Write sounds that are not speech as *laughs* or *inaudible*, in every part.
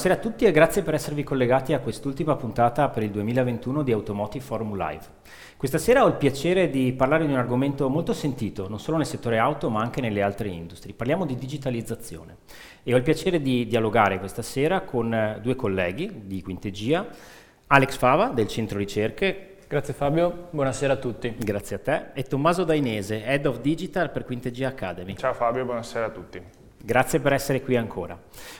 Buonasera a tutti e grazie per esservi collegati a quest'ultima puntata per il 2021 di Automotive Forum Live. Questa sera ho il piacere di parlare di un argomento molto sentito, non solo nel settore auto ma anche nelle altre industrie. Parliamo di digitalizzazione e ho il piacere di dialogare questa sera con due colleghi di Quintegia, Alex Fava del Centro Ricerche. Grazie Fabio, buonasera a tutti. Grazie a te. E Tommaso Dainese, Head of Digital per Quintegia Academy. Ciao Fabio, buonasera a tutti. Grazie per essere qui ancora.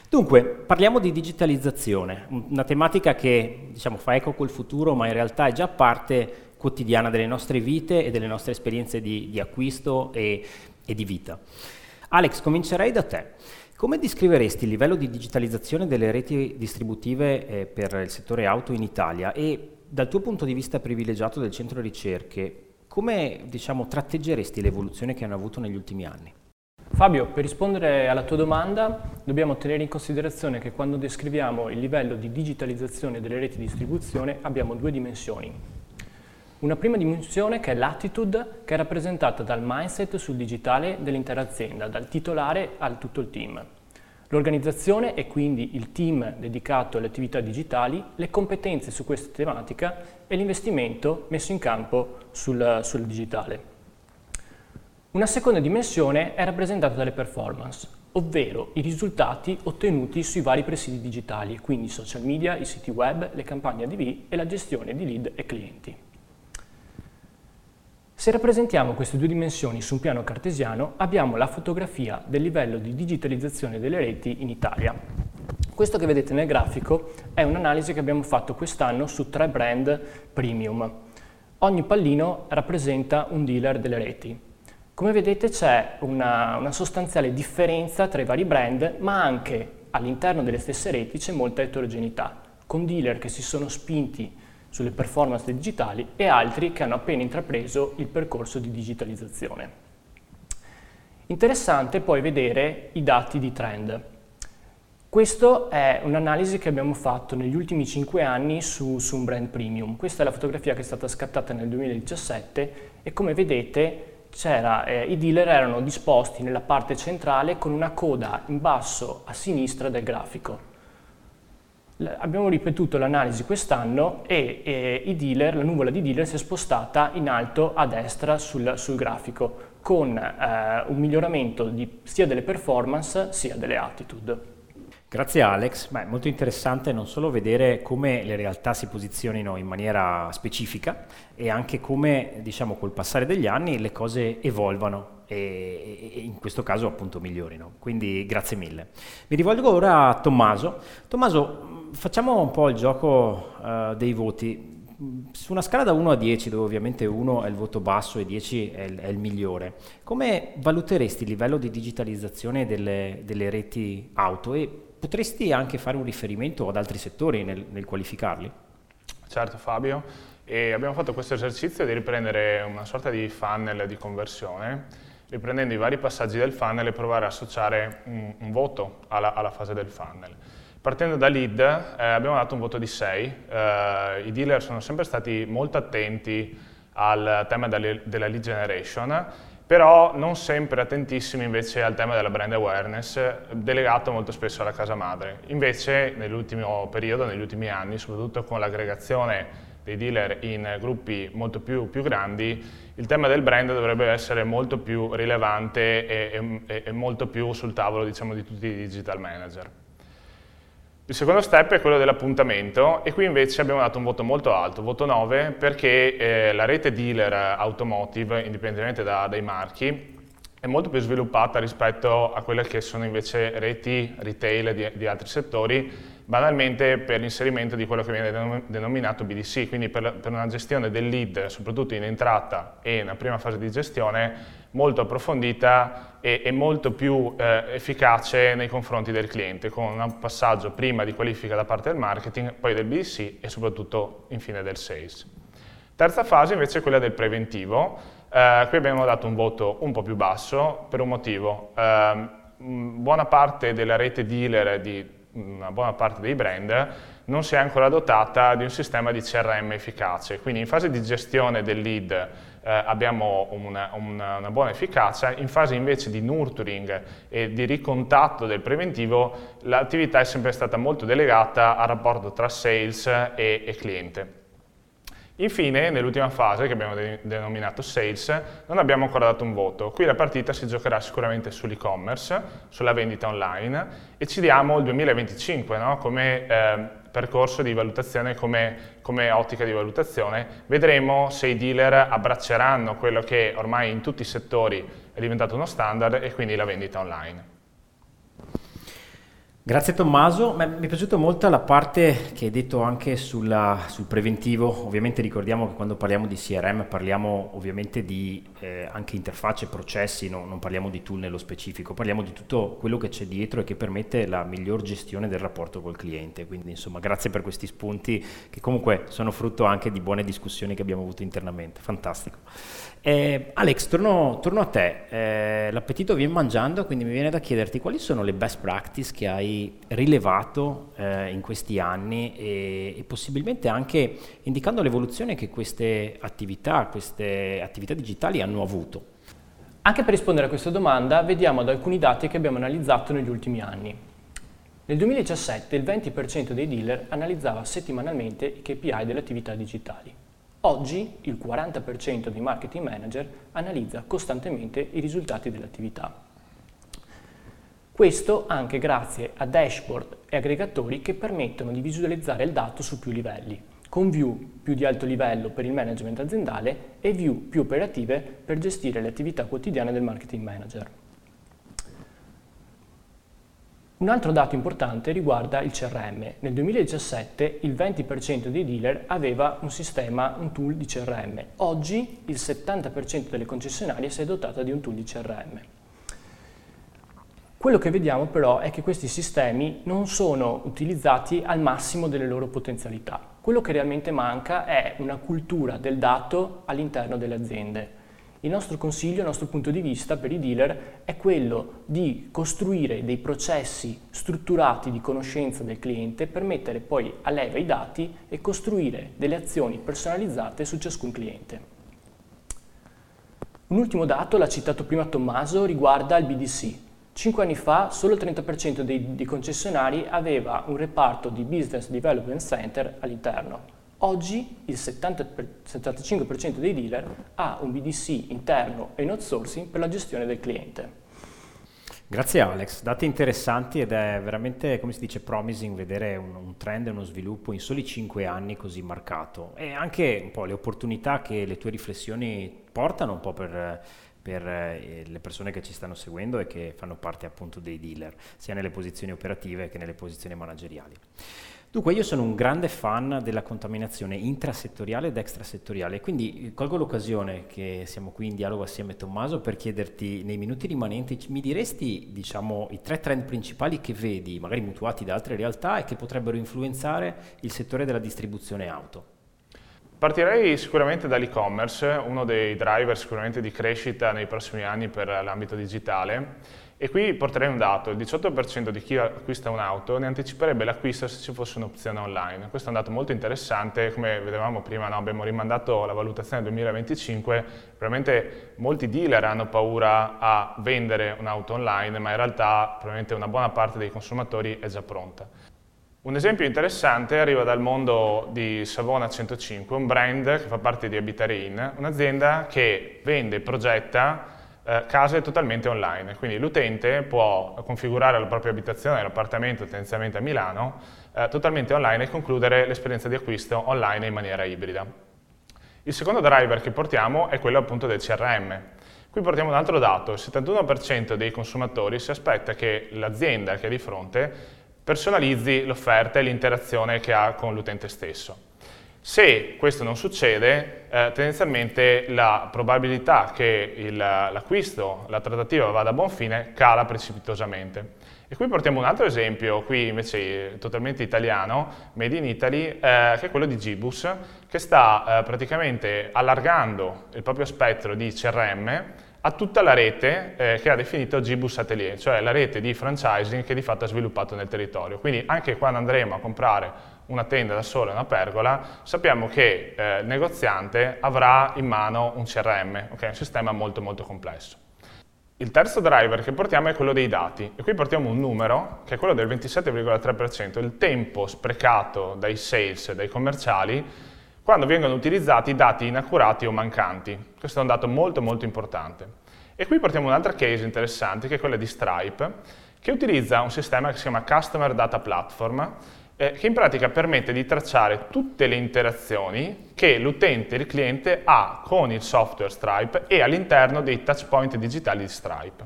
Dunque, parliamo di digitalizzazione, una tematica che diciamo, fa eco col futuro, ma in realtà è già parte quotidiana delle nostre vite e delle nostre esperienze di, di acquisto e, e di vita. Alex, comincerei da te. Come descriveresti il livello di digitalizzazione delle reti distributive eh, per il settore auto in Italia e dal tuo punto di vista privilegiato del centro ricerche, come diciamo, tratteggeresti l'evoluzione che hanno avuto negli ultimi anni? Fabio, per rispondere alla tua domanda dobbiamo tenere in considerazione che quando descriviamo il livello di digitalizzazione delle reti di distribuzione abbiamo due dimensioni. Una prima dimensione che è l'attitude, che è rappresentata dal mindset sul digitale dell'intera azienda, dal titolare al tutto il team. L'organizzazione e quindi il team dedicato alle attività digitali, le competenze su questa tematica e l'investimento messo in campo sul, sul digitale. Una seconda dimensione è rappresentata dalle performance, ovvero i risultati ottenuti sui vari presidi digitali, quindi i social media, i siti web, le campagne ADV e la gestione di lead e clienti. Se rappresentiamo queste due dimensioni su un piano cartesiano, abbiamo la fotografia del livello di digitalizzazione delle reti in Italia. Questo che vedete nel grafico è un'analisi che abbiamo fatto quest'anno su tre brand premium. Ogni pallino rappresenta un dealer delle reti. Come vedete c'è una, una sostanziale differenza tra i vari brand, ma anche all'interno delle stesse reti c'è molta eterogeneità, con dealer che si sono spinti sulle performance digitali e altri che hanno appena intrapreso il percorso di digitalizzazione. Interessante poi vedere i dati di trend. Questa è un'analisi che abbiamo fatto negli ultimi 5 anni su, su, un brand premium. Questa è la fotografia che è stata scattata nel 2017 e come vedete eh, i dealer erano disposti nella parte centrale con una coda in basso a sinistra del grafico. L- abbiamo ripetuto l'analisi quest'anno e, e dealer, la nuvola di dealer si è spostata in alto a destra sul, sul grafico con eh, un miglioramento di, sia delle performance sia delle attitude. Grazie Alex, Beh, molto interessante non solo vedere come le realtà si posizionino in maniera specifica e anche come diciamo col passare degli anni le cose evolvano e, e in questo caso appunto migliorino. Quindi grazie mille. Mi rivolgo ora a Tommaso. Tommaso, facciamo un po' il gioco uh, dei voti. Su una scala da 1 a 10, dove ovviamente 1 è il voto basso e 10 è il, è il migliore, come valuteresti il livello di digitalizzazione delle, delle reti auto e potresti anche fare un riferimento ad altri settori nel, nel qualificarli? Certo Fabio, e abbiamo fatto questo esercizio di riprendere una sorta di funnel di conversione, riprendendo i vari passaggi del funnel e provare a associare un, un voto alla, alla, fase del funnel. Partendo da lead eh, abbiamo dato un voto di 6, eh, i dealer sono sempre stati molto attenti al tema della lead generation però non sempre attentissimi invece al tema della brand awareness, delegato molto spesso alla casa madre. Invece nell'ultimo periodo, negli ultimi anni, soprattutto con l'aggregazione dei dealer in gruppi molto più, più, grandi, il tema del brand dovrebbe essere molto più rilevante e, e, e molto più sul tavolo diciamo, di tutti i digital manager. Il secondo step è quello dell'appuntamento e qui invece abbiamo dato un voto molto alto, voto 9, perché eh, la rete dealer automotive, indipendentemente da, dai marchi, è molto più sviluppata rispetto a quelle che sono invece reti retail di, di altri settori, banalmente per l'inserimento di quello che viene denominato BDC, quindi per, per una gestione del lead, soprattutto in entrata e nella prima fase di gestione, molto approfondita e, e molto più eh, efficace nei confronti del cliente, con un passaggio prima di qualifica da parte del marketing, poi del BDC e soprattutto infine del sales. Terza fase invece è quella del preventivo, eh, qui abbiamo dato un voto un po' più basso per un motivo. Eh, buona parte della rete dealer di una buona parte dei brand non si è ancora dotata di un sistema di CRM efficace, quindi in fase di gestione del lead eh, abbiamo una, una, una, buona efficacia, in fase invece di nurturing e di ricontatto del preventivo l'attività è sempre stata molto delegata al rapporto tra sales e, e cliente. Infine, nell'ultima fase, che abbiamo de denominato Sales, non abbiamo ancora dato un voto. Qui la partita si giocherà sicuramente sull'e-commerce, sulla vendita online e ci diamo il 2025 no? come eh, percorso di valutazione, come, come ottica di valutazione. Vedremo se i dealer abbracceranno quello che ormai in tutti i settori è diventato uno standard e quindi la vendita online. Grazie Tommaso, mi è piaciuta molto la parte che hai detto anche sulla, sul preventivo, ovviamente ricordiamo che quando parliamo di CRM parliamo ovviamente di eh, anche interfacce, processi, no? non parliamo di tool nello specifico, parliamo di tutto quello che c'è dietro e che permette la miglior gestione del rapporto col cliente, quindi insomma grazie per questi spunti che comunque sono frutto anche di buone discussioni che abbiamo avuto internamente, fantastico. Eh, Alex, torno, torno, a te, eh, l'appetito viene mangiando, quindi mi viene da chiederti quali sono le best practice che hai rilevato eh, in questi anni e, e, possibilmente anche indicando l'evoluzione che queste attività, queste attività digitali hanno avuto? Anche per rispondere a questa domanda vediamo ad alcuni dati che abbiamo analizzato negli ultimi anni. Nel 2017 il 20% dei dealer analizzava settimanalmente i KPI delle attività digitali. Oggi il 40% dei marketing manager analizza costantemente i risultati dell'attività. Questo anche grazie a dashboard e aggregatori che permettono di visualizzare il dato su più livelli, con view più di alto livello per il management aziendale e view più operative per gestire le attività quotidiane del marketing manager. Un altro dato importante riguarda il CRM. Nel 2017 il 20% dei dealer aveva un sistema, un tool di CRM. Oggi il 70% delle concessionarie si è dotata di un tool di CRM. Quello che vediamo però è che questi sistemi non sono utilizzati al massimo delle loro potenzialità. Quello che realmente manca è una cultura del dato all'interno delle aziende. Il nostro consiglio, il nostro punto di vista per i dealer è quello di costruire dei processi strutturati di conoscenza del cliente per mettere poi a leva i dati e costruire delle azioni personalizzate su ciascun cliente. Un ultimo dato, l'ha citato prima Tommaso, riguarda il BDC, Cinque anni fa solo il 30% dei, dei, concessionari aveva un reparto di Business Development Center all'interno. Oggi il 70 75% dei dealer ha un BDC interno e in outsourcing per la gestione del cliente. Grazie Alex, dati interessanti ed è veramente, come si dice, promising vedere un, un trend e uno sviluppo in soli cinque anni così marcato e anche un po' le opportunità che le tue riflessioni portano un po' per per eh, le persone che ci stanno seguendo e che fanno parte appunto dei dealer, sia nelle posizioni operative che nelle posizioni manageriali. Dunque io sono un grande fan della contaminazione intrasettoriale ed extrasettoriale, quindi eh, colgo l'occasione che siamo qui in dialogo assieme a Tommaso per chiederti nei minuti rimanenti, mi diresti diciamo i tre trend principali che vedi, magari mutuati da altre realtà e che potrebbero influenzare il settore della distribuzione auto? Partirei sicuramente dall'e-commerce, uno dei driver sicuramente di crescita nei prossimi anni per l'ambito digitale e qui porterei un dato, il 18% di chi acquista un'auto ne anticiperebbe l'acquisto se ci fosse un'opzione online. Questo è un dato molto interessante, come vedevamo prima no? abbiamo rimandato la valutazione 2025, probabilmente molti dealer hanno paura a vendere un'auto online, ma in realtà probabilmente una buona parte dei consumatori è già pronta. Un esempio interessante arriva dal mondo di Savona 105, un brand che fa parte di Abitare In, un'azienda che vende e progetta eh, case totalmente online, quindi l'utente può configurare la propria abitazione, l'appartamento tendenzialmente a Milano, eh, totalmente online e concludere l'esperienza di acquisto online in maniera ibrida. Il secondo driver che portiamo è quello appunto del CRM. Qui portiamo un altro dato, il 71% dei consumatori si aspetta che l'azienda che ha di fronte personalizzi l'offerta e l'interazione che ha con l'utente stesso. Se questo non succede, eh, tendenzialmente la probabilità che l'acquisto, la trattativa vada a buon fine cala precipitosamente. E qui portiamo un altro esempio, qui invece totalmente italiano, made in Italy, eh, che è quello di Gibus, che sta eh, praticamente allargando il proprio spettro di CRM a tutta la rete eh, che ha definito Gibus Atelier, cioè la rete di franchising che di fatto ha sviluppato nel territorio. Quindi anche quando andremo a comprare una tenda da sola una pergola, sappiamo che eh, il negoziante avrà in mano un CRM, okay? un sistema molto molto complesso. Il terzo driver che portiamo è quello dei dati e qui portiamo un numero che è quello del 27,3%, il tempo sprecato dai sales, dai commerciali, quando vengono utilizzati dati inaccurati o mancanti. Questo è un dato molto molto importante. E qui portiamo un'altra case interessante che è quella di Stripe, che utilizza un sistema che si chiama Customer Data Platform, eh, che in pratica permette di tracciare tutte le interazioni che l'utente, il cliente, ha con il software Stripe e all'interno dei touchpoint digitali di Stripe.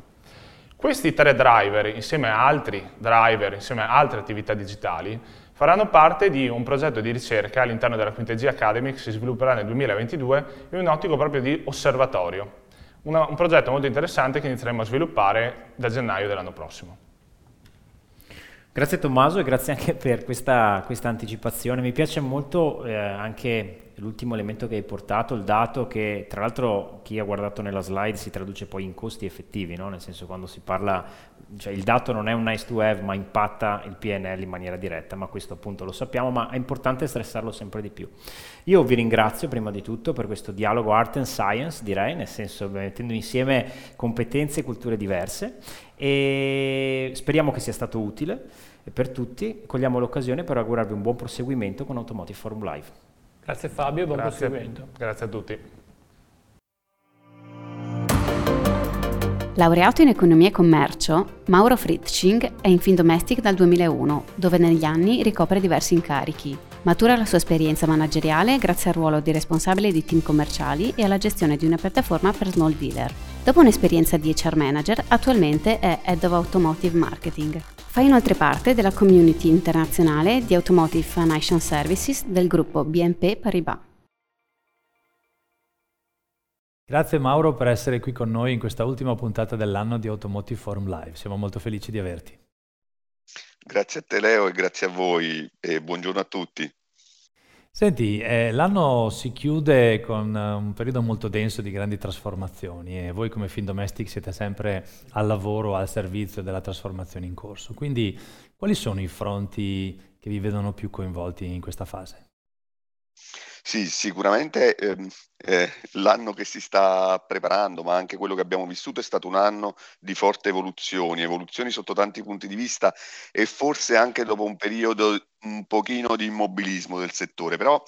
Questi tre driver, insieme a altri driver, insieme a altre attività digitali, faranno parte di un progetto di ricerca all'interno della Quintegia Academy che si svilupperà nel 2022 in un ottico proprio di osservatorio. Una, un progetto molto interessante che inizieremo a sviluppare da gennaio dell'anno prossimo. Grazie Tommaso e grazie anche per questa, questa anticipazione. Mi piace molto eh, anche l'ultimo elemento che hai portato, il dato che tra l'altro chi ha guardato nella slide si traduce poi in costi effettivi, no? nel senso quando si parla, cioè il dato non è un nice to have ma impatta il PNL in maniera diretta, ma questo appunto lo sappiamo, ma è importante stressarlo sempre di più. Io vi ringrazio prima di tutto per questo dialogo art and science direi, nel senso mettendo insieme competenze e culture diverse e speriamo che sia stato utile per tutti. Cogliamo l'occasione per augurarvi un buon proseguimento con Automotive Forum Live. Grazie Fabio e buon Grazie. proseguimento. Grazie a tutti. Laureato in economia e commercio, Mauro Fritzsching è in Findomestic dal 2001, dove negli anni ricopre diversi incarichi. Matura la sua esperienza manageriale grazie al ruolo di responsabile di team commerciali e alla gestione di una piattaforma per small dealer. Dopo un'esperienza di HR manager, attualmente è Head of Automotive Marketing. Fa inoltre parte della community internazionale di Automotive Financial Services del gruppo BNP Paribas. Grazie Mauro per essere qui con noi in questa ultima puntata dell'anno di Automotive Forum Live. Siamo molto felici di averti. Grazie a te Leo e grazie a voi e buongiorno a tutti. Senti, eh, l'anno si chiude con eh, un periodo molto denso di grandi trasformazioni e voi come Fin Domestic siete sempre al lavoro, al servizio della trasformazione in corso. Quindi quali sono i fronti che vi vedono più coinvolti in questa fase? Sì, sicuramente ehm, eh, l'anno che si sta preparando, ma anche quello che abbiamo vissuto, è stato un anno di forte evoluzioni, evoluzioni sotto tanti punti di vista e forse anche dopo un periodo un pochino di immobilismo del settore, però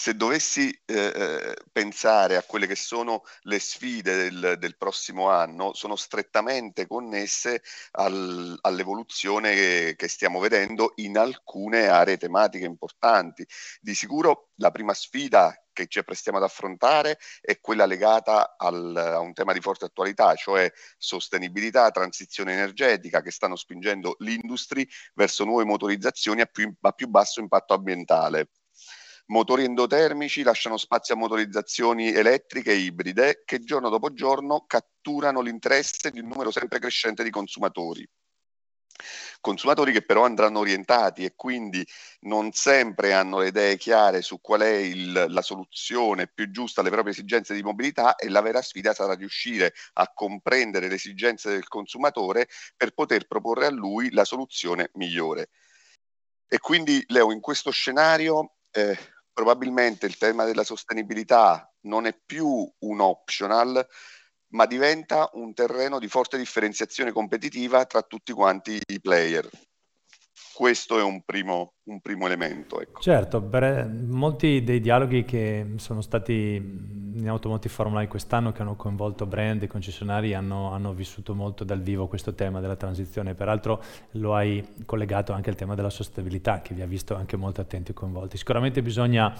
se dovessi eh, eh, pensare a quelle che sono le sfide del, del prossimo anno, sono strettamente connesse al, all'evoluzione che, che, stiamo vedendo in alcune aree tematiche importanti. Di sicuro la prima sfida che ci apprestiamo ad affrontare è quella legata al, a un tema di forte attualità, cioè sostenibilità, transizione energetica, che stanno spingendo l'industria verso nuove motorizzazioni a più, a più basso impatto ambientale. Motori endotermici lasciano spazio a motorizzazioni elettriche e ibride che giorno dopo giorno catturano l'interesse di un numero sempre crescente di consumatori. Consumatori che però andranno orientati e quindi non sempre hanno le idee chiare su qual è il, la soluzione più giusta alle proprie esigenze di mobilità e la vera sfida sarà riuscire a comprendere le esigenze del consumatore per poter proporre a lui la soluzione migliore. E quindi Leo, in questo scenario eh, probabilmente il tema della sostenibilità non è più un optional, ma diventa un terreno di forte differenziazione competitiva tra tutti quanti i player. Questo è un primo, un primo elemento. Ecco. Certo, molti dei dialoghi che sono stati in Automotive Formula quest'anno, che hanno coinvolto brand e concessionari, hanno, hanno, vissuto molto dal vivo questo tema della transizione. Peraltro lo hai collegato anche al tema della sostenibilità, che vi ha visto anche molto attenti e coinvolti. Sicuramente bisogna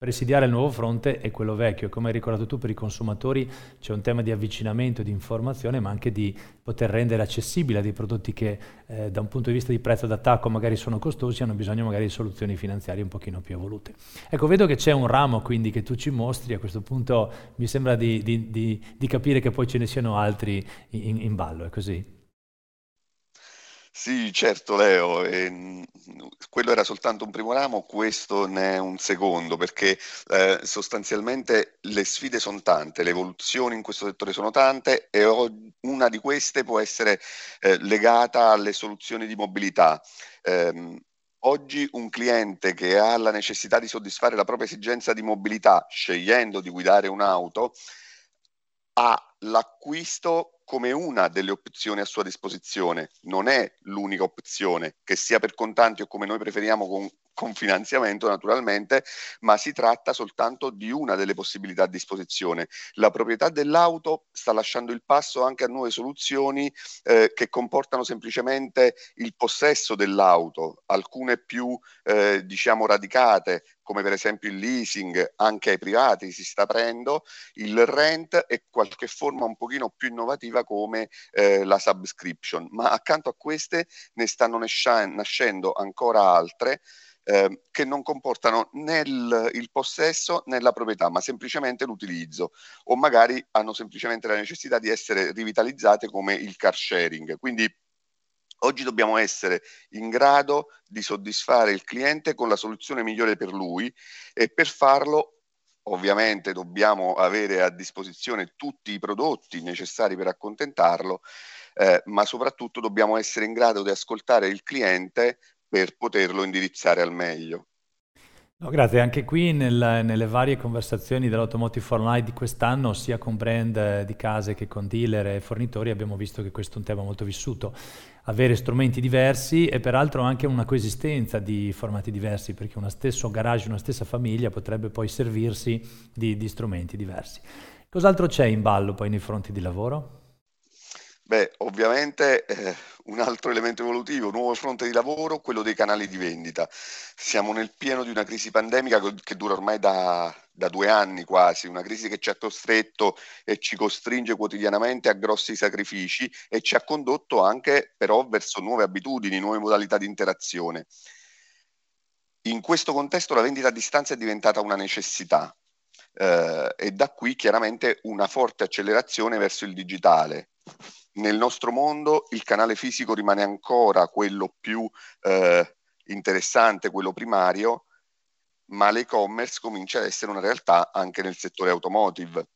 Presidiare il nuovo fronte è quello vecchio, come hai ricordato tu per i consumatori c'è un tema di avvicinamento, di informazione, ma anche di poter rendere accessibili dei prodotti che eh, da un punto di vista di prezzo d'attacco magari sono costosi, hanno bisogno magari di soluzioni finanziarie un pochino più evolute. Ecco, vedo che c'è un ramo quindi che tu ci mostri, a questo punto mi sembra di, di, di, di capire che poi ce ne siano altri in, in ballo, è così? Sì, certo Leo, e, quello era soltanto un primo ramo, questo ne è un secondo, perché eh, sostanzialmente le sfide sono tante, le evoluzioni in questo settore sono tante e una di queste può essere eh, legata alle soluzioni di mobilità. Eh, oggi un cliente che ha la necessità di soddisfare la propria esigenza di mobilità scegliendo di guidare un'auto ha l'acquisto come una delle opzioni a sua disposizione, non è l'unica opzione, che sia per contanti o come noi preferiamo con, con finanziamento naturalmente, ma si tratta soltanto di una delle possibilità a disposizione. La proprietà dell'auto sta lasciando il passo anche a nuove soluzioni eh, che comportano semplicemente il possesso dell'auto, alcune più eh, diciamo radicate, come per esempio il leasing, anche ai privati si sta aprendo, il rent e qualche forma un pochino più innovativa come eh, la subscription, ma accanto a queste ne stanno nascendo ancora altre eh, che non comportano né il, il, possesso né la proprietà, ma semplicemente l'utilizzo o magari hanno semplicemente la necessità di essere rivitalizzate come il car sharing. Quindi Oggi dobbiamo essere in grado di soddisfare il cliente con la soluzione migliore per lui e per farlo ovviamente dobbiamo avere a disposizione tutti i prodotti necessari per accontentarlo, eh, ma soprattutto dobbiamo essere in grado di ascoltare il cliente per poterlo indirizzare al meglio. No, grazie, anche qui nel, nelle varie conversazioni dell'Automotive for Life di quest'anno, sia con brand di case che con dealer e fornitori, abbiamo visto che questo è un tema molto vissuto. Avere strumenti diversi e peraltro anche una coesistenza di formati diversi, perché uno stesso garage, una stessa famiglia potrebbe poi servirsi di, di strumenti diversi. Cos'altro c'è in ballo poi nei fronti di lavoro? Beh, ovviamente eh, un altro elemento evolutivo, nuovo fronte di lavoro, quello dei canali di vendita. Siamo nel pieno di una crisi pandemica che dura ormai da, da due anni quasi, una crisi che ci ha costretto e ci costringe quotidianamente a grossi sacrifici e ci ha condotto anche però verso nuove abitudini, nuove modalità di interazione. In questo contesto la vendita a distanza è diventata una necessità eh, e da qui chiaramente una forte accelerazione verso il digitale nel nostro mondo il canale fisico rimane ancora quello più eh, interessante, quello primario, ma l'e-commerce comincia ad essere una realtà anche nel settore automotive.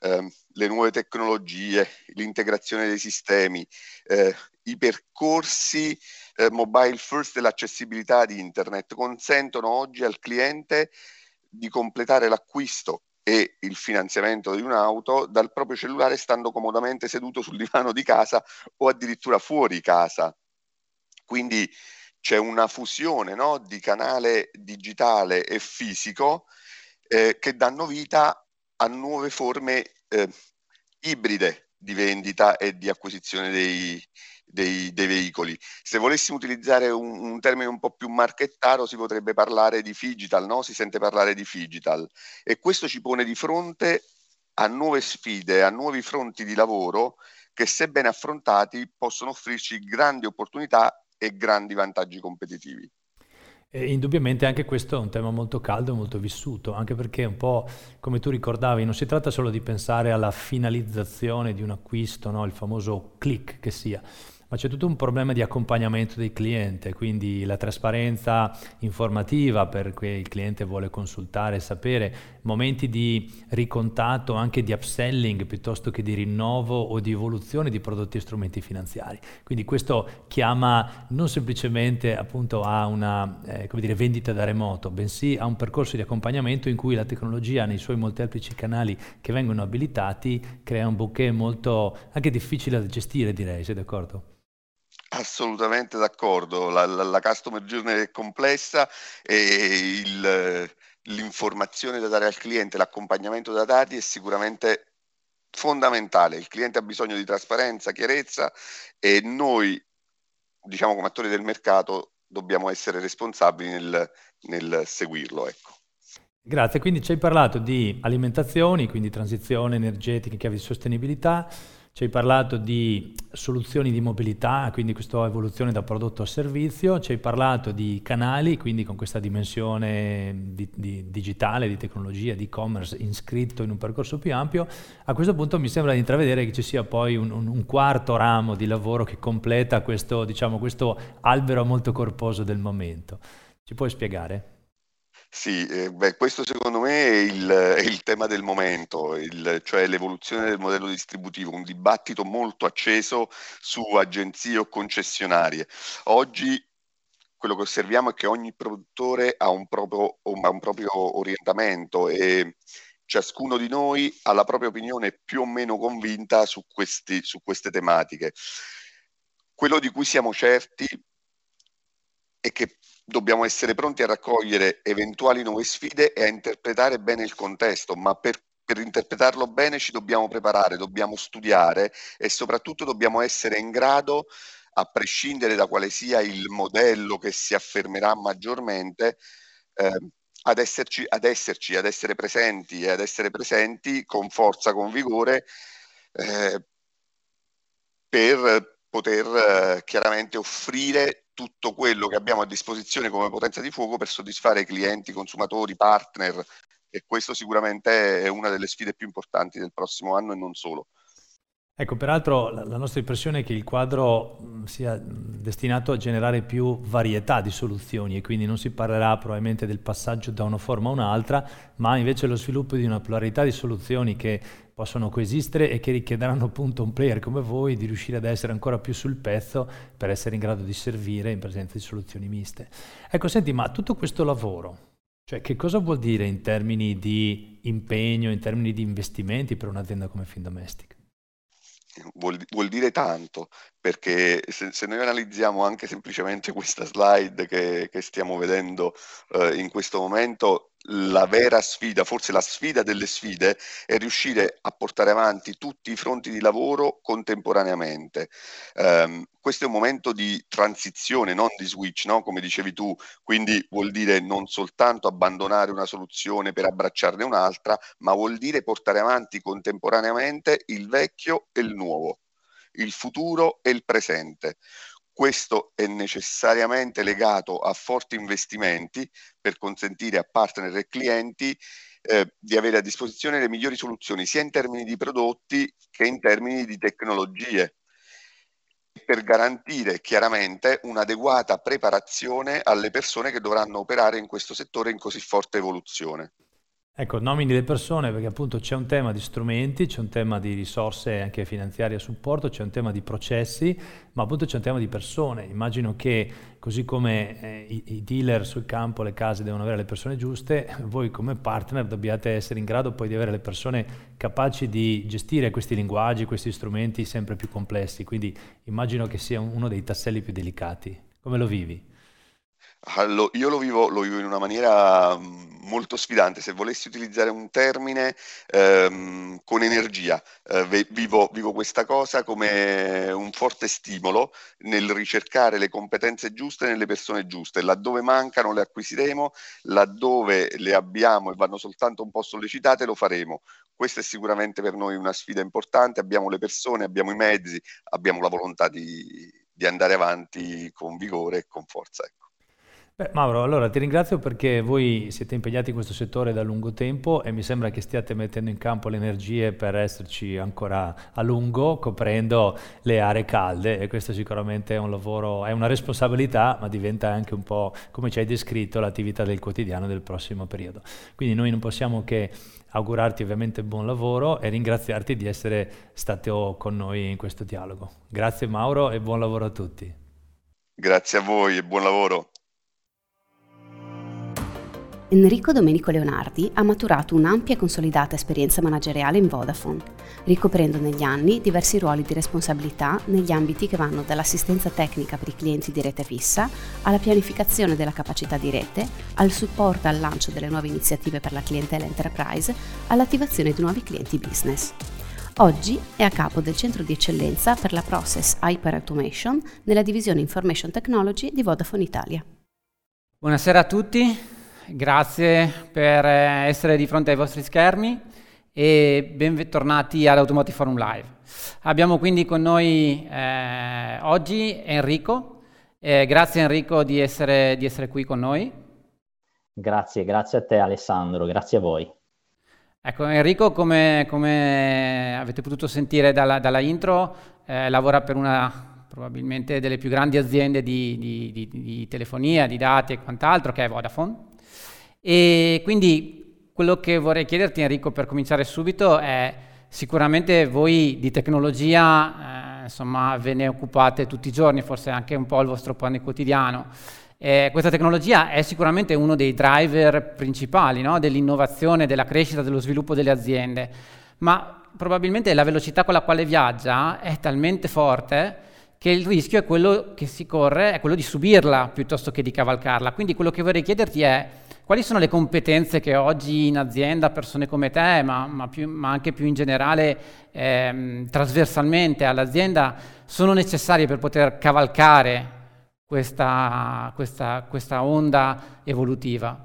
Eh, le nuove tecnologie, l'integrazione dei sistemi, eh, i percorsi eh, mobile first e l'accessibilità di internet consentono oggi al cliente di completare l'acquisto e il finanziamento di un'auto dal proprio cellulare stando comodamente seduto sul divano di casa o addirittura fuori casa. Quindi c'è una fusione no, di canale digitale e fisico eh, che danno vita a nuove forme eh, ibride di vendita e di acquisizione dei, dei, dei veicoli. Se volessimo utilizzare un, un, termine un po' più marchettaro si potrebbe parlare di digital, no? si sente parlare di digital e questo ci pone di fronte a nuove sfide, a nuovi fronti di lavoro che se ben affrontati possono offrirci grandi opportunità e grandi vantaggi competitivi. E indubbiamente anche questo è un tema molto caldo e molto vissuto, anche perché un po' come tu ricordavi, non si tratta solo di pensare alla finalizzazione di un acquisto, no? il famoso click che sia, ma c'è tutto un problema di accompagnamento del cliente, quindi la trasparenza informativa per cui il cliente vuole consultare e sapere, momenti di ricontatto, anche di upselling piuttosto che di rinnovo o di evoluzione di prodotti e strumenti finanziari. Quindi questo chiama non semplicemente appunto a una eh, dire, vendita da remoto, bensì a un percorso di accompagnamento in cui la tecnologia nei suoi molteplici canali che vengono abilitati crea un bouquet molto anche difficile da gestire direi, sei d'accordo? Assolutamente d'accordo, la, la, la, customer journey è complessa e il, l'informazione da dare al cliente, l'accompagnamento da dati è sicuramente fondamentale. Il cliente ha bisogno di trasparenza, chiarezza e noi, diciamo come attori del mercato, dobbiamo essere responsabili nel, nel seguirlo. Ecco. Grazie, quindi ci hai parlato di alimentazioni, quindi transizione energetica, chiave di sostenibilità ci hai parlato di soluzioni di mobilità, quindi questa evoluzione da prodotto a servizio, ci hai parlato di canali, quindi con questa dimensione di, di digitale, di tecnologia, di e-commerce iscritto in un percorso più ampio. A questo punto mi sembra di intravedere che ci sia poi un, un, quarto ramo di lavoro che completa questo, diciamo, questo albero molto corposo del momento. Ci puoi spiegare? Sì, eh, beh, questo secondo me è il, è il tema del momento, il- cioè l'evoluzione del modello distributivo, un dibattito molto acceso su agenzie o concessionarie. Oggi quello che osserviamo è che ogni produttore ha un proprio, ha un proprio orientamento e ciascuno di noi ha la propria opinione più o meno convinta su, questi, su queste tematiche. Quello di cui siamo certi è che dobbiamo essere pronti a raccogliere eventuali nuove sfide e a interpretare bene il contesto, ma per, per interpretarlo bene ci dobbiamo preparare, dobbiamo studiare e soprattutto dobbiamo essere in grado, a prescindere da quale sia il modello che si affermerà maggiormente, eh, ad esserci, ad esserci, ad essere presenti e ad essere presenti con forza, con vigore, eh, per poter eh, chiaramente offrire tutto quello che abbiamo a disposizione come potenza di fuoco per soddisfare clienti, consumatori, partner e questo sicuramente è una delle sfide più importanti del prossimo anno e non solo. Ecco, peraltro la, nostra impressione è che il quadro sia destinato a generare più varietà di soluzioni e quindi non si parlerà probabilmente del passaggio da una forma a un'altra, ma invece lo sviluppo di una pluralità di soluzioni che possono coesistere e che richiederanno appunto un player come voi di riuscire ad essere ancora più sul pezzo per essere in grado di servire in presenza di soluzioni miste. Ecco, senti, ma tutto questo lavoro, cioè che cosa vuol dire in termini di impegno, in termini di investimenti per un'azienda come Findomestic? Vuol, vuol dire tanto, perché se, se, noi analizziamo anche semplicemente questa slide che, che stiamo vedendo eh, in questo momento, la vera sfida, forse la sfida delle sfide, è riuscire a portare avanti tutti i fronti di lavoro contemporaneamente. Um, questo è un momento di transizione, non di switch, no? come dicevi tu, quindi vuol dire non soltanto abbandonare una soluzione per abbracciarne un'altra, ma vuol dire portare avanti contemporaneamente il vecchio e il nuovo il futuro e il presente. Questo è necessariamente legato a forti investimenti per consentire a partner e clienti eh, di avere a disposizione le migliori soluzioni sia in termini di prodotti che in termini di tecnologie per garantire chiaramente un'adeguata preparazione alle persone che dovranno operare in questo settore in così forte evoluzione. Ecco, nomini le persone perché appunto c'è un tema di strumenti, c'è un tema di risorse anche finanziarie a supporto, c'è un tema di processi, ma appunto c'è un tema di persone. Immagino che così come eh, i, i, dealer sul campo, le case devono avere le persone giuste, *laughs* voi come partner dobbiate essere in grado poi di avere le persone capaci di gestire questi linguaggi, questi strumenti sempre più complessi. Quindi immagino che sia uno dei tasselli più delicati. Come lo vivi? Allo- io lo vivo, lo vivo in una maniera mm, molto sfidante, se volessi utilizzare un termine ehm, con energia, eh, vivo, vivo questa cosa come un forte stimolo nel ricercare le competenze giuste nelle persone giuste, laddove mancano le acquisiremo, laddove le abbiamo e vanno soltanto un po' sollecitate lo faremo. Questa è sicuramente per noi una sfida importante, abbiamo le persone, abbiamo i mezzi, abbiamo la volontà di, di andare avanti con vigore e con forza. Ecco. Beh, Mauro, allora ti ringrazio perché voi siete impegnati in questo settore da lungo tempo e mi sembra che stiate mettendo in campo le energie per esserci ancora a lungo, coprendo le aree calde e questo sicuramente è un lavoro, è una responsabilità, ma diventa anche un po', come ci hai descritto, l'attività del quotidiano del prossimo periodo. Quindi noi non possiamo che augurarti ovviamente buon lavoro e ringraziarti di essere stato con noi in questo dialogo. Grazie Mauro e buon lavoro a tutti. Grazie a voi e buon lavoro. Enrico Domenico Leonardi ha maturato un'ampia e consolidata esperienza manageriale in Vodafone, ricoprendo negli anni diversi ruoli di responsabilità negli ambiti che vanno dall'assistenza tecnica per i clienti di rete fissa, alla pianificazione della capacità di rete, al supporto al lancio delle nuove iniziative per la clientela enterprise, all'attivazione di nuovi clienti business. Oggi è a capo del centro di eccellenza per la Process Hyper Automation nella divisione Information Technology di Vodafone Italia. Buonasera a tutti, grazie per eh, essere di fronte ai vostri schermi e bentornati all'Automotive Forum Live. Abbiamo quindi con noi eh, oggi Enrico. Eh, grazie Enrico di essere, di essere qui con noi. Grazie, grazie a te Alessandro, grazie a voi. Ecco, Enrico, come, come avete potuto sentire dalla, dalla intro, eh, lavora per una probabilmente delle più grandi aziende di, di, di, di, telefonia, di dati e quant'altro, che è Vodafone. E quindi quello che vorrei chiederti Enrico per cominciare subito è sicuramente voi di tecnologia eh, insomma ve ne occupate tutti i giorni, forse anche un po' il vostro pane quotidiano. Eh, questa tecnologia è sicuramente uno dei driver principali no? dell'innovazione, della crescita, dello sviluppo delle aziende, ma probabilmente la velocità con la quale viaggia è talmente forte che il rischio è quello che si corre, è quello di subirla piuttosto che di cavalcarla. Quindi quello che vorrei chiederti è quali sono le competenze che oggi in azienda persone come te, ma, ma, più, ma anche più in generale ehm, trasversalmente all'azienda, sono necessarie per poter cavalcare questa, questa, questa onda evolutiva?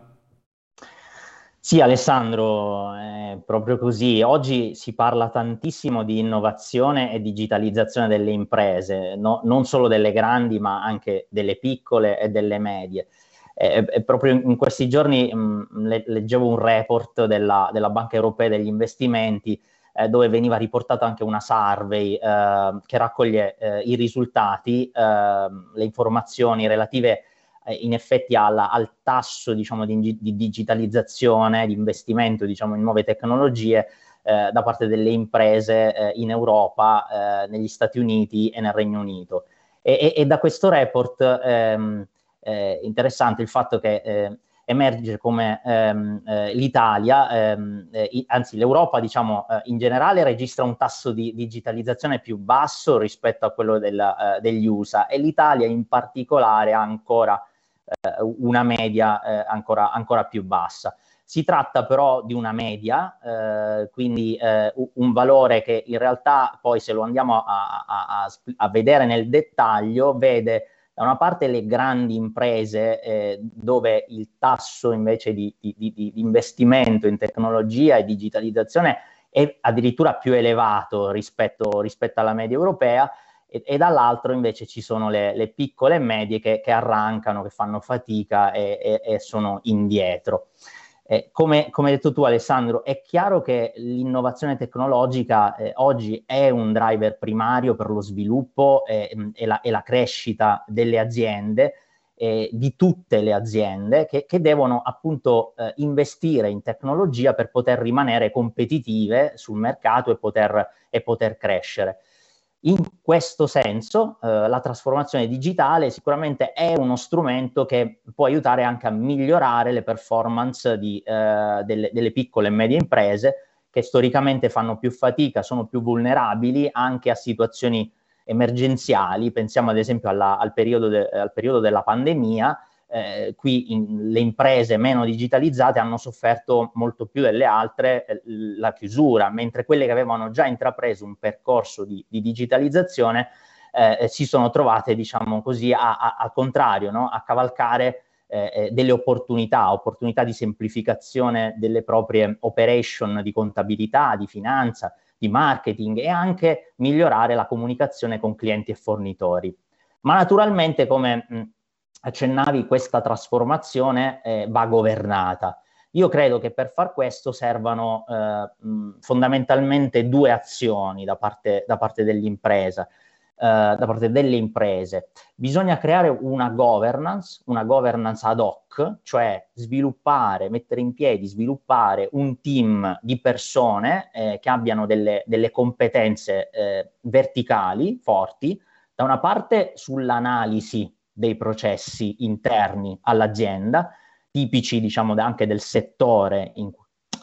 Sì, Alessandro, è proprio così. Oggi si parla tantissimo di innovazione e digitalizzazione delle imprese, no? non solo delle grandi, ma anche delle piccole e delle medie. E, e proprio in questi giorni mh, le, leggevo un report della, della, Banca Europea degli Investimenti eh, dove veniva riportata anche una survey eh, che raccoglie eh, i risultati, ehm, le informazioni relative eh, in effetti alla, al tasso diciamo, di, di, digitalizzazione, di investimento diciamo, in nuove tecnologie eh, da parte delle imprese eh, in Europa, negli Stati Uniti e nel Regno Unito. E, e, e da questo report ehm, eh, interessante il fatto che eh, emerge come ehm, eh, l'Italia, ehm, eh, anzi l'Europa diciamo eh, in generale registra un tasso di digitalizzazione più basso rispetto a quello del, eh, degli USA e l'Italia in particolare ha ancora una media ancora, ancora, più bassa. Si tratta però di una media, quindi un valore che in realtà poi se lo andiamo a, a, a, a vedere nel dettaglio vede da una parte le grandi imprese eh, dove il tasso invece di, di, di, di, investimento in tecnologia e digitalizzazione è addirittura più elevato rispetto, rispetto alla media europea e, e, dall'altro invece ci sono le, le piccole e medie che, che, arrancano, che fanno fatica e, e, e sono indietro. Eh, come, come, hai detto tu Alessandro, è chiaro che l'innovazione tecnologica eh, oggi è un driver primario per lo sviluppo eh, e, la, la, crescita delle aziende, eh, di tutte le aziende, che, che devono appunto eh, investire in tecnologia per poter rimanere competitive sul mercato e poter, e poter crescere. In questo senso, eh, la trasformazione digitale sicuramente è uno strumento che può aiutare anche a migliorare le performance di, eh, delle, delle, piccole e medie imprese che storicamente fanno più fatica, sono più vulnerabili anche a situazioni emergenziali. Pensiamo ad esempio alla, al, periodo de, al periodo della pandemia, eh, qui in, le imprese meno digitalizzate hanno sofferto molto più delle altre eh, la chiusura, mentre quelle che avevano già intrapreso un percorso di, di digitalizzazione eh, si sono trovate, diciamo così, al contrario, no? a cavalcare eh, eh, delle opportunità, opportunità di semplificazione delle proprie operation di contabilità, di finanza, di marketing e anche migliorare la comunicazione con clienti e fornitori. Ma naturalmente, come mh, accennavi, questa trasformazione eh, va governata. Io credo che per far questo servano eh, fondamentalmente due azioni da parte, da parte dell'impresa. Eh, da parte delle imprese. Bisogna creare una governance, una governance ad hoc, cioè sviluppare, mettere in piedi, sviluppare un team di persone eh, che abbiano delle, delle competenze eh, verticali forti, da una parte sull'analisi dei processi interni all'azienda, tipici diciamo anche del settore in,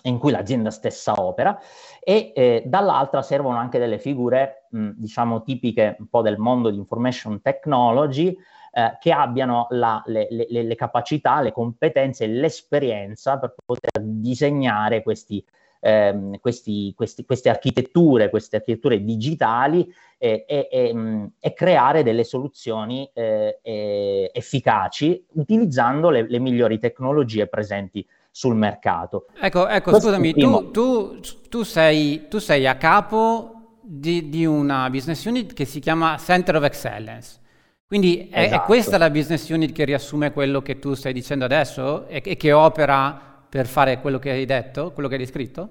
in cui l'azienda stessa opera, e eh, dall'altra servono anche delle figure mh, diciamo tipiche un po' del mondo di information technology, eh, che abbiano la, le, le, le, capacità, le competenze e l'esperienza per poter disegnare questi, ehm, questi, questi, queste architetture, queste architetture digitali eh, e, e, mm, e, creare delle soluzioni eh, efficaci utilizzando le, le, migliori tecnologie presenti sul mercato. Ecco, ecco scusami, tu, tu, tu, sei, tu, sei, a capo di, di, una business unit che si chiama Center of Excellence. Quindi è, esatto. è, questa la business unit che riassume quello che tu stai dicendo adesso e, e che opera per fare quello che hai detto, quello che hai descritto?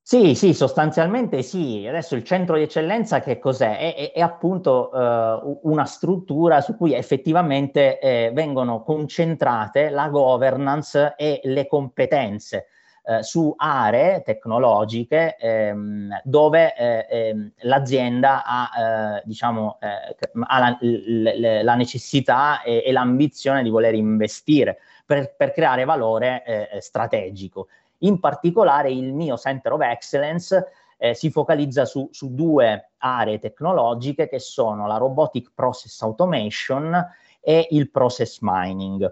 Sì, sì, sostanzialmente sì. Adesso il centro di eccellenza che cos'è? È, è, è appunto eh, una struttura su cui effettivamente eh, vengono concentrate la governance e le competenze eh, su aree tecnologiche ehm, dove eh, ehm, l'azienda ha, eh, diciamo, eh, ha la, l- la, necessità e, e, l'ambizione di voler investire per, per creare valore strategico. In particolare il mio Center of Excellence eh, si focalizza su, su, due aree tecnologiche che sono la Robotic Process Automation e il Process Mining.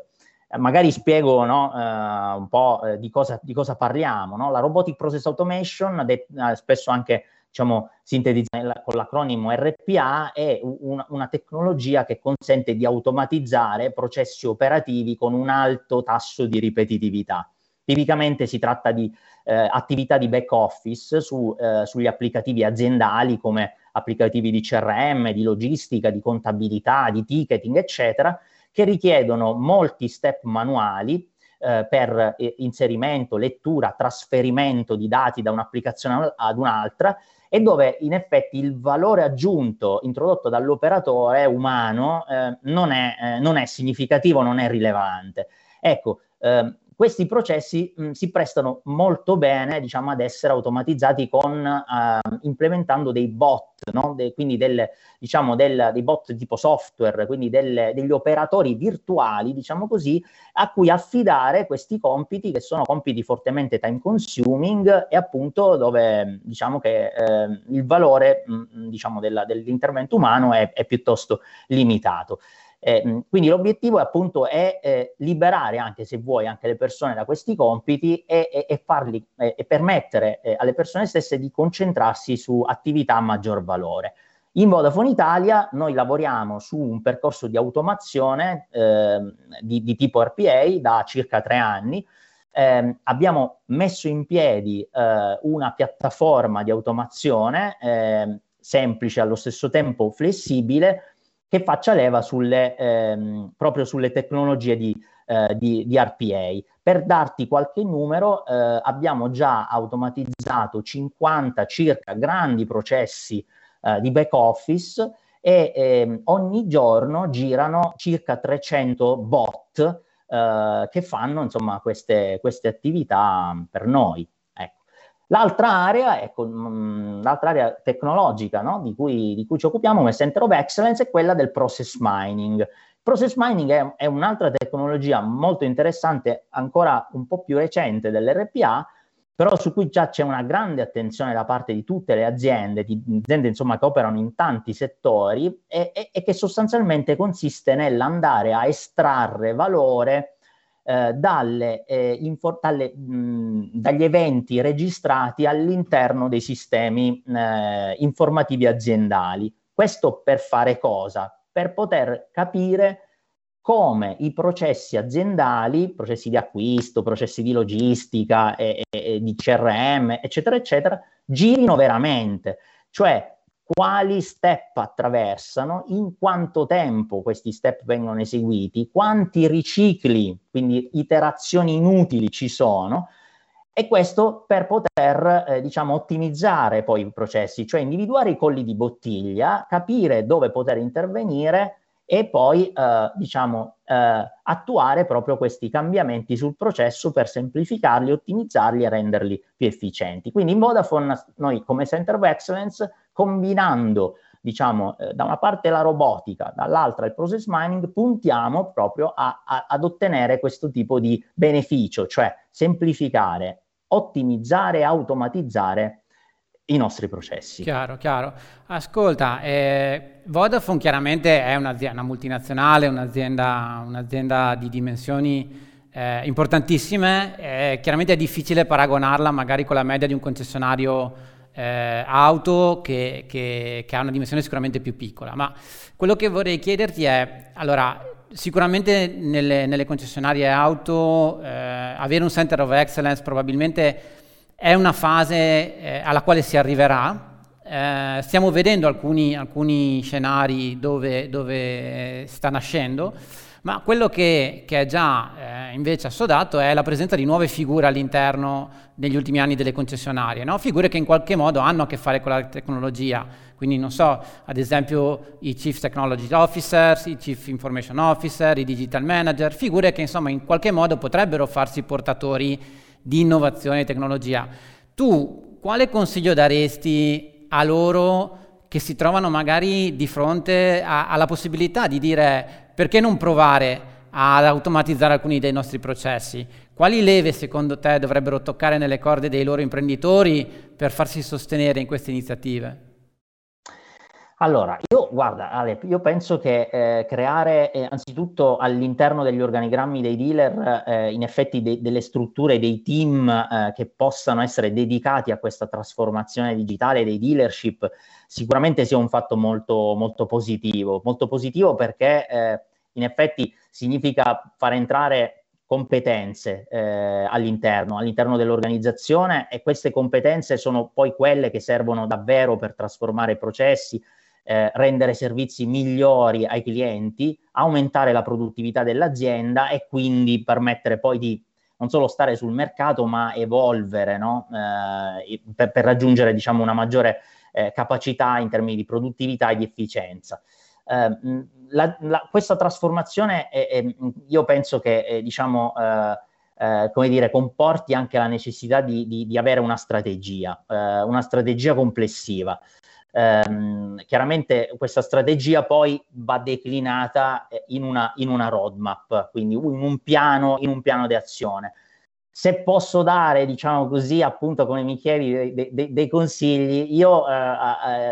Eh, magari spiego no, eh, un po' eh, di cosa, di, cosa, parliamo. No? La Robotic Process Automation, de- eh, spesso anche diciamo, sintetizzata con l'acronimo RPA, è un, una tecnologia che consente di automatizzare processi operativi con un alto tasso di ripetitività. Tipicamente si tratta di eh, attività di back office su, eh, sugli applicativi aziendali come applicativi di CRM, di logistica, di contabilità, di ticketing, eccetera, che richiedono molti step manuali eh, per eh, inserimento, lettura, trasferimento di dati da un'applicazione ad un'altra e dove in effetti il valore aggiunto introdotto dall'operatore umano eh, non è, eh, non, è, significativo, non è rilevante. Ecco, eh, questi processi mh, si prestano molto bene diciamo, ad essere automatizzati con, uh, implementando dei bot, no? De, quindi delle, diciamo, del, dei bot tipo software, quindi delle, degli operatori virtuali, diciamo così, a cui affidare questi compiti che sono compiti fortemente time consuming e appunto dove diciamo che eh, il valore mh, diciamo, della, dell'intervento umano è, è piuttosto limitato. Eh, quindi l'obiettivo è appunto è eh, liberare anche se vuoi anche le persone da questi compiti e, e, e farli eh, e permettere eh, alle persone stesse di concentrarsi su attività a maggior valore. In Vodafone Italia noi lavoriamo su un percorso di automazione ehm, di, di, tipo RPA da circa tre anni. Eh, abbiamo messo in piedi eh, una piattaforma di automazione ehm, semplice allo stesso tempo flessibile che faccia leva sulle, ehm, proprio sulle tecnologie di, eh, di, di, RPA. Per darti qualche numero, eh, abbiamo già automatizzato 50 circa grandi processi eh, di back office e ehm, ogni giorno girano circa 300 bot eh, che fanno insomma queste, queste attività per noi. L'altra area, ecco, l'altra area tecnologica no? di, cui, di, cui, ci occupiamo come Center of Excellence è quella del process mining. Process mining è, è, un'altra tecnologia molto interessante, ancora un po' più recente dell'RPA, però su cui già c'è una grande attenzione da parte di tutte le aziende, di aziende insomma, che operano in tanti settori e, e, e che sostanzialmente consiste nell'andare a estrarre valore eh, dalle, eh, infor- dalle, mh, dagli eventi registrati all'interno dei sistemi eh, informativi aziendali. Questo per fare cosa? Per poter capire come i processi aziendali, processi di acquisto, processi di logistica, e, e, di CRM, eccetera, eccetera, girino veramente. Cioè quali step attraversano, in quanto tempo questi step vengono eseguiti, quanti ricicli, quindi iterazioni inutili ci sono, e questo per poter eh, diciamo, ottimizzare poi i processi, cioè individuare i colli di bottiglia, capire dove poter intervenire e poi eh, diciamo, eh, attuare proprio questi cambiamenti sul processo per semplificarli, ottimizzarli e renderli più efficienti. Quindi in Vodafone noi come Center of Excellence combinando diciamo eh, da una parte la robotica, dall'altra il process mining, puntiamo proprio a, a, ad ottenere questo tipo di beneficio, cioè semplificare, ottimizzare, automatizzare i nostri processi. Chiaro, chiaro. Ascolta, eh, Vodafone chiaramente è un'azienda una multinazionale, un'azienda, un'azienda di dimensioni eh, importantissime, eh, chiaramente è difficile paragonarla magari con la media di un concessionario eh, auto che, che, che ha una dimensione sicuramente più piccola, ma quello che vorrei chiederti è, allora, sicuramente nelle, nelle concessionarie auto eh, avere un center of excellence probabilmente è una fase eh, alla quale si arriverà. Eh, stiamo vedendo alcuni, alcuni scenari dove, dove, sta nascendo, ma quello che, che è già eh, invece assodato è la presenza di nuove figure all'interno negli ultimi anni delle concessionarie, no? figure che in qualche modo hanno a che fare con la tecnologia, quindi non so, ad esempio i Chief Technology Officers, i Chief Information Officer, i Digital Manager, figure che insomma in qualche modo potrebbero farsi portatori di innovazione e tecnologia. Tu quale consiglio daresti a loro che si trovano magari di fronte a, alla possibilità di dire perché non provare ad automatizzare alcuni dei nostri processi? Quali leve secondo te dovrebbero toccare nelle corde dei loro imprenditori per farsi sostenere in queste iniziative? Allora, io guarda, Ale, io penso che eh, creare eh, anzitutto all'interno degli organigrammi dei dealer, eh, in effetti de- delle strutture, dei team eh, che possano essere dedicati a questa trasformazione digitale dei dealership, sicuramente sia un fatto molto, molto positivo. Molto positivo perché eh, in effetti significa far entrare competenze eh, all'interno, all'interno dell'organizzazione e queste competenze sono poi quelle che servono davvero per trasformare i processi, eh, rendere servizi migliori ai clienti, aumentare la produttività dell'azienda e quindi permettere poi di non solo stare sul mercato ma evolvere no? eh, per, per, raggiungere diciamo, una maggiore eh, capacità in termini di produttività e di efficienza. Eh, la, la, questa trasformazione è, è, io penso che eh, diciamo, eh, come dire, comporti anche la necessità di, di, di avere una strategia, una strategia complessiva. Ehm, chiaramente questa strategia poi va declinata eh, in una, in una roadmap, quindi in un piano, in un piano di azione. Se posso dare, diciamo così, appunto come mi chiedi, dei, dei, dei consigli, io eh,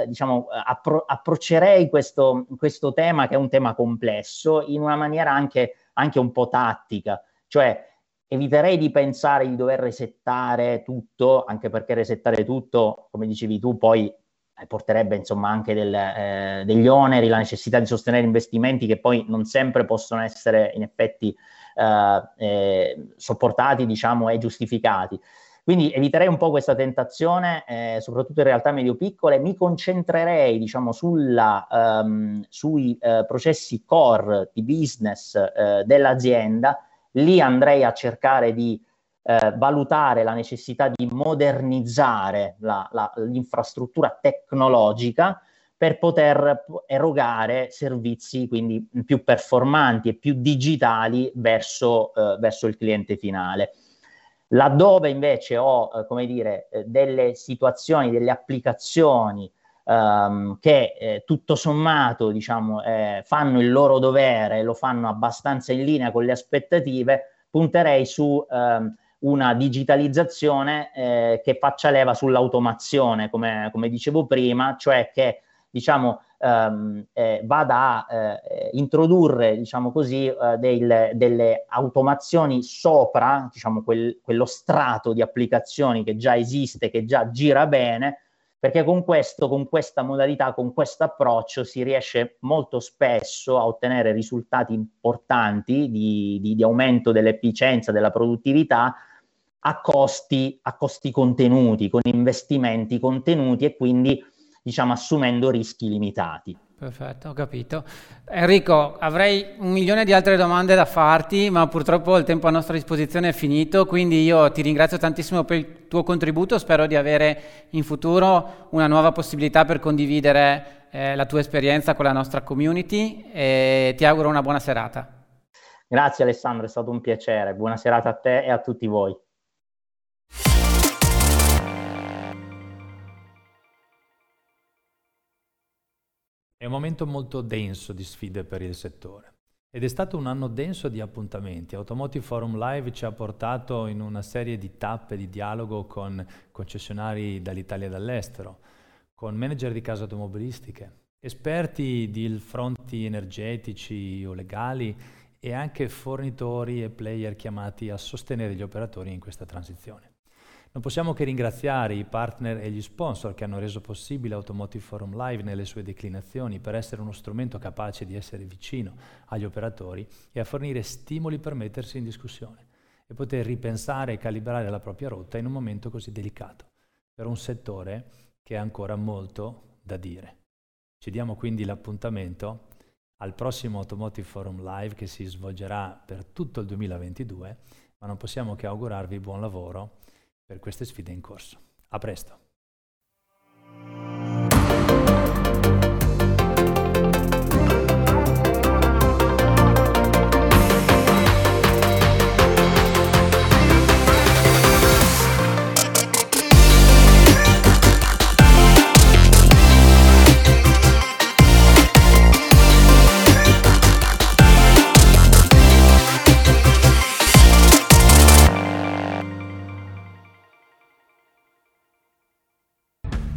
eh, diciamo, appro- approccerei questo, questo, tema, che è un tema complesso, in una maniera anche, anche un po' tattica, cioè eviterei di pensare di dover resettare tutto, anche perché resettare tutto, come dicevi tu, poi eh, porterebbe insomma anche del, eh, degli oneri, la necessità di sostenere investimenti che poi non sempre possono essere in effetti eh, eh, sopportati diciamo e giustificati. Quindi eviterei un po' questa tentazione, eh, soprattutto in realtà medio-piccole, mi concentrerei diciamo, sulla, um, sui uh, processi core di business uh, dell'azienda, lì andrei a cercare di eh, valutare la necessità di modernizzare la, la, l'infrastruttura tecnologica per poter erogare servizi quindi più performanti e più digitali verso, eh, verso il cliente finale. Laddove invece ho, eh, come dire, eh, delle situazioni, delle applicazioni ehm, che eh, tutto sommato, diciamo, eh, fanno il loro dovere, lo fanno abbastanza in linea con le aspettative, punterei su ehm, una digitalizzazione che faccia leva sull'automazione, come, come, dicevo prima, cioè che diciamo, ehm, eh, vada a eh, introdurre diciamo così, eh, del, delle automazioni sopra diciamo, quel, quello strato di applicazioni che già esiste, che già gira bene, perché con questo, con questa modalità, con questo approccio si riesce molto spesso a ottenere risultati importanti di, di, di aumento dell'efficienza, della produttività a costi, a costi contenuti, con investimenti contenuti e quindi diciamo assumendo rischi limitati. Perfetto, ho capito. Enrico, avrei un milione di altre domande da farti, ma purtroppo il tempo a nostra disposizione è finito, quindi io ti ringrazio tantissimo per il tuo contributo, spero di avere in futuro una nuova possibilità per condividere eh, la tua esperienza con la nostra community e ti auguro una buona serata. Grazie Alessandro, è stato un piacere, buona serata a te e a tutti voi. Un momento molto denso di sfide per il settore. Ed è stato un anno denso di appuntamenti. Automotive Forum Live ci ha portato in una serie di tappe di dialogo con concessionari dall'Italia e dall'estero, con manager di case automobilistiche, esperti di fronti energetici o legali e anche fornitori e player chiamati a sostenere gli operatori in questa transizione. Non possiamo che ringraziare i partner e gli sponsor che hanno reso possibile Automotive Forum Live nelle sue declinazioni per essere uno strumento capace di essere vicino agli operatori e a fornire stimoli per mettersi in discussione e poter ripensare e calibrare la propria rotta in un momento così delicato per un settore che ha ancora molto da dire. Ci diamo quindi l'appuntamento al prossimo Automotive Forum Live che si svolgerà per tutto il 2022, ma non possiamo che augurarvi buon lavoro per queste sfide in corso. A presto!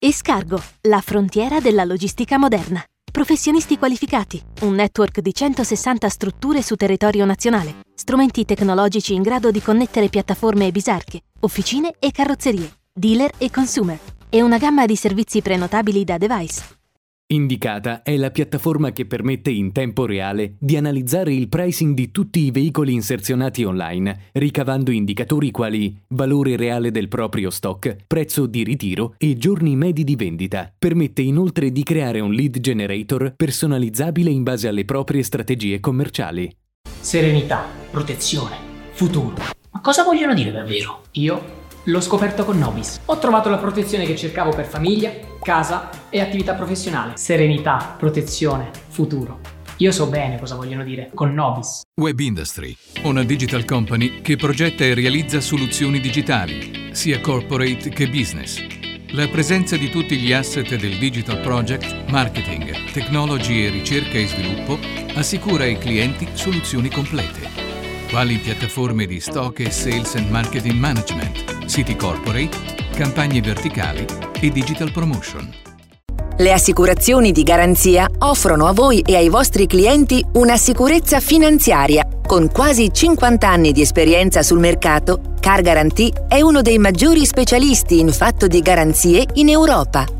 Escargo, la frontiera della logistica moderna. Professionisti qualificati, un network di 160 strutture su territorio nazionale, strumenti tecnologici in grado di connettere piattaforme e bisarche, officine e carrozzerie, dealer e consumer, e una gamma di servizi prenotabili da device. Indicata è la piattaforma che permette in tempo reale di analizzare il pricing di tutti i veicoli inserzionati online, ricavando indicatori quali valore reale del proprio stock, prezzo di ritiro e giorni medi di vendita. Permette inoltre di creare un lead generator personalizzabile in base alle proprie strategie commerciali. Serenità, protezione, futuro. Ma cosa vogliono dire davvero? Io L'ho scoperto con Nobis. Ho trovato la protezione che cercavo per famiglia, casa e attività professionale. Serenità, protezione, futuro. Io so bene cosa vogliono dire con Nobis. Web Industry, una digital company che progetta e realizza soluzioni digitali, sia corporate che business. La presenza di tutti gli asset del Digital Project, marketing, technology e ricerca e sviluppo assicura ai clienti soluzioni complete quali piattaforme di stock e sales and marketing management, siti corporate, campagne verticali e digital promotion. Le assicurazioni di garanzia offrono a voi e ai vostri clienti una sicurezza finanziaria. Con quasi 50 anni di esperienza sul mercato, Car Guarantee è uno dei maggiori specialisti in fatto di garanzie in Europa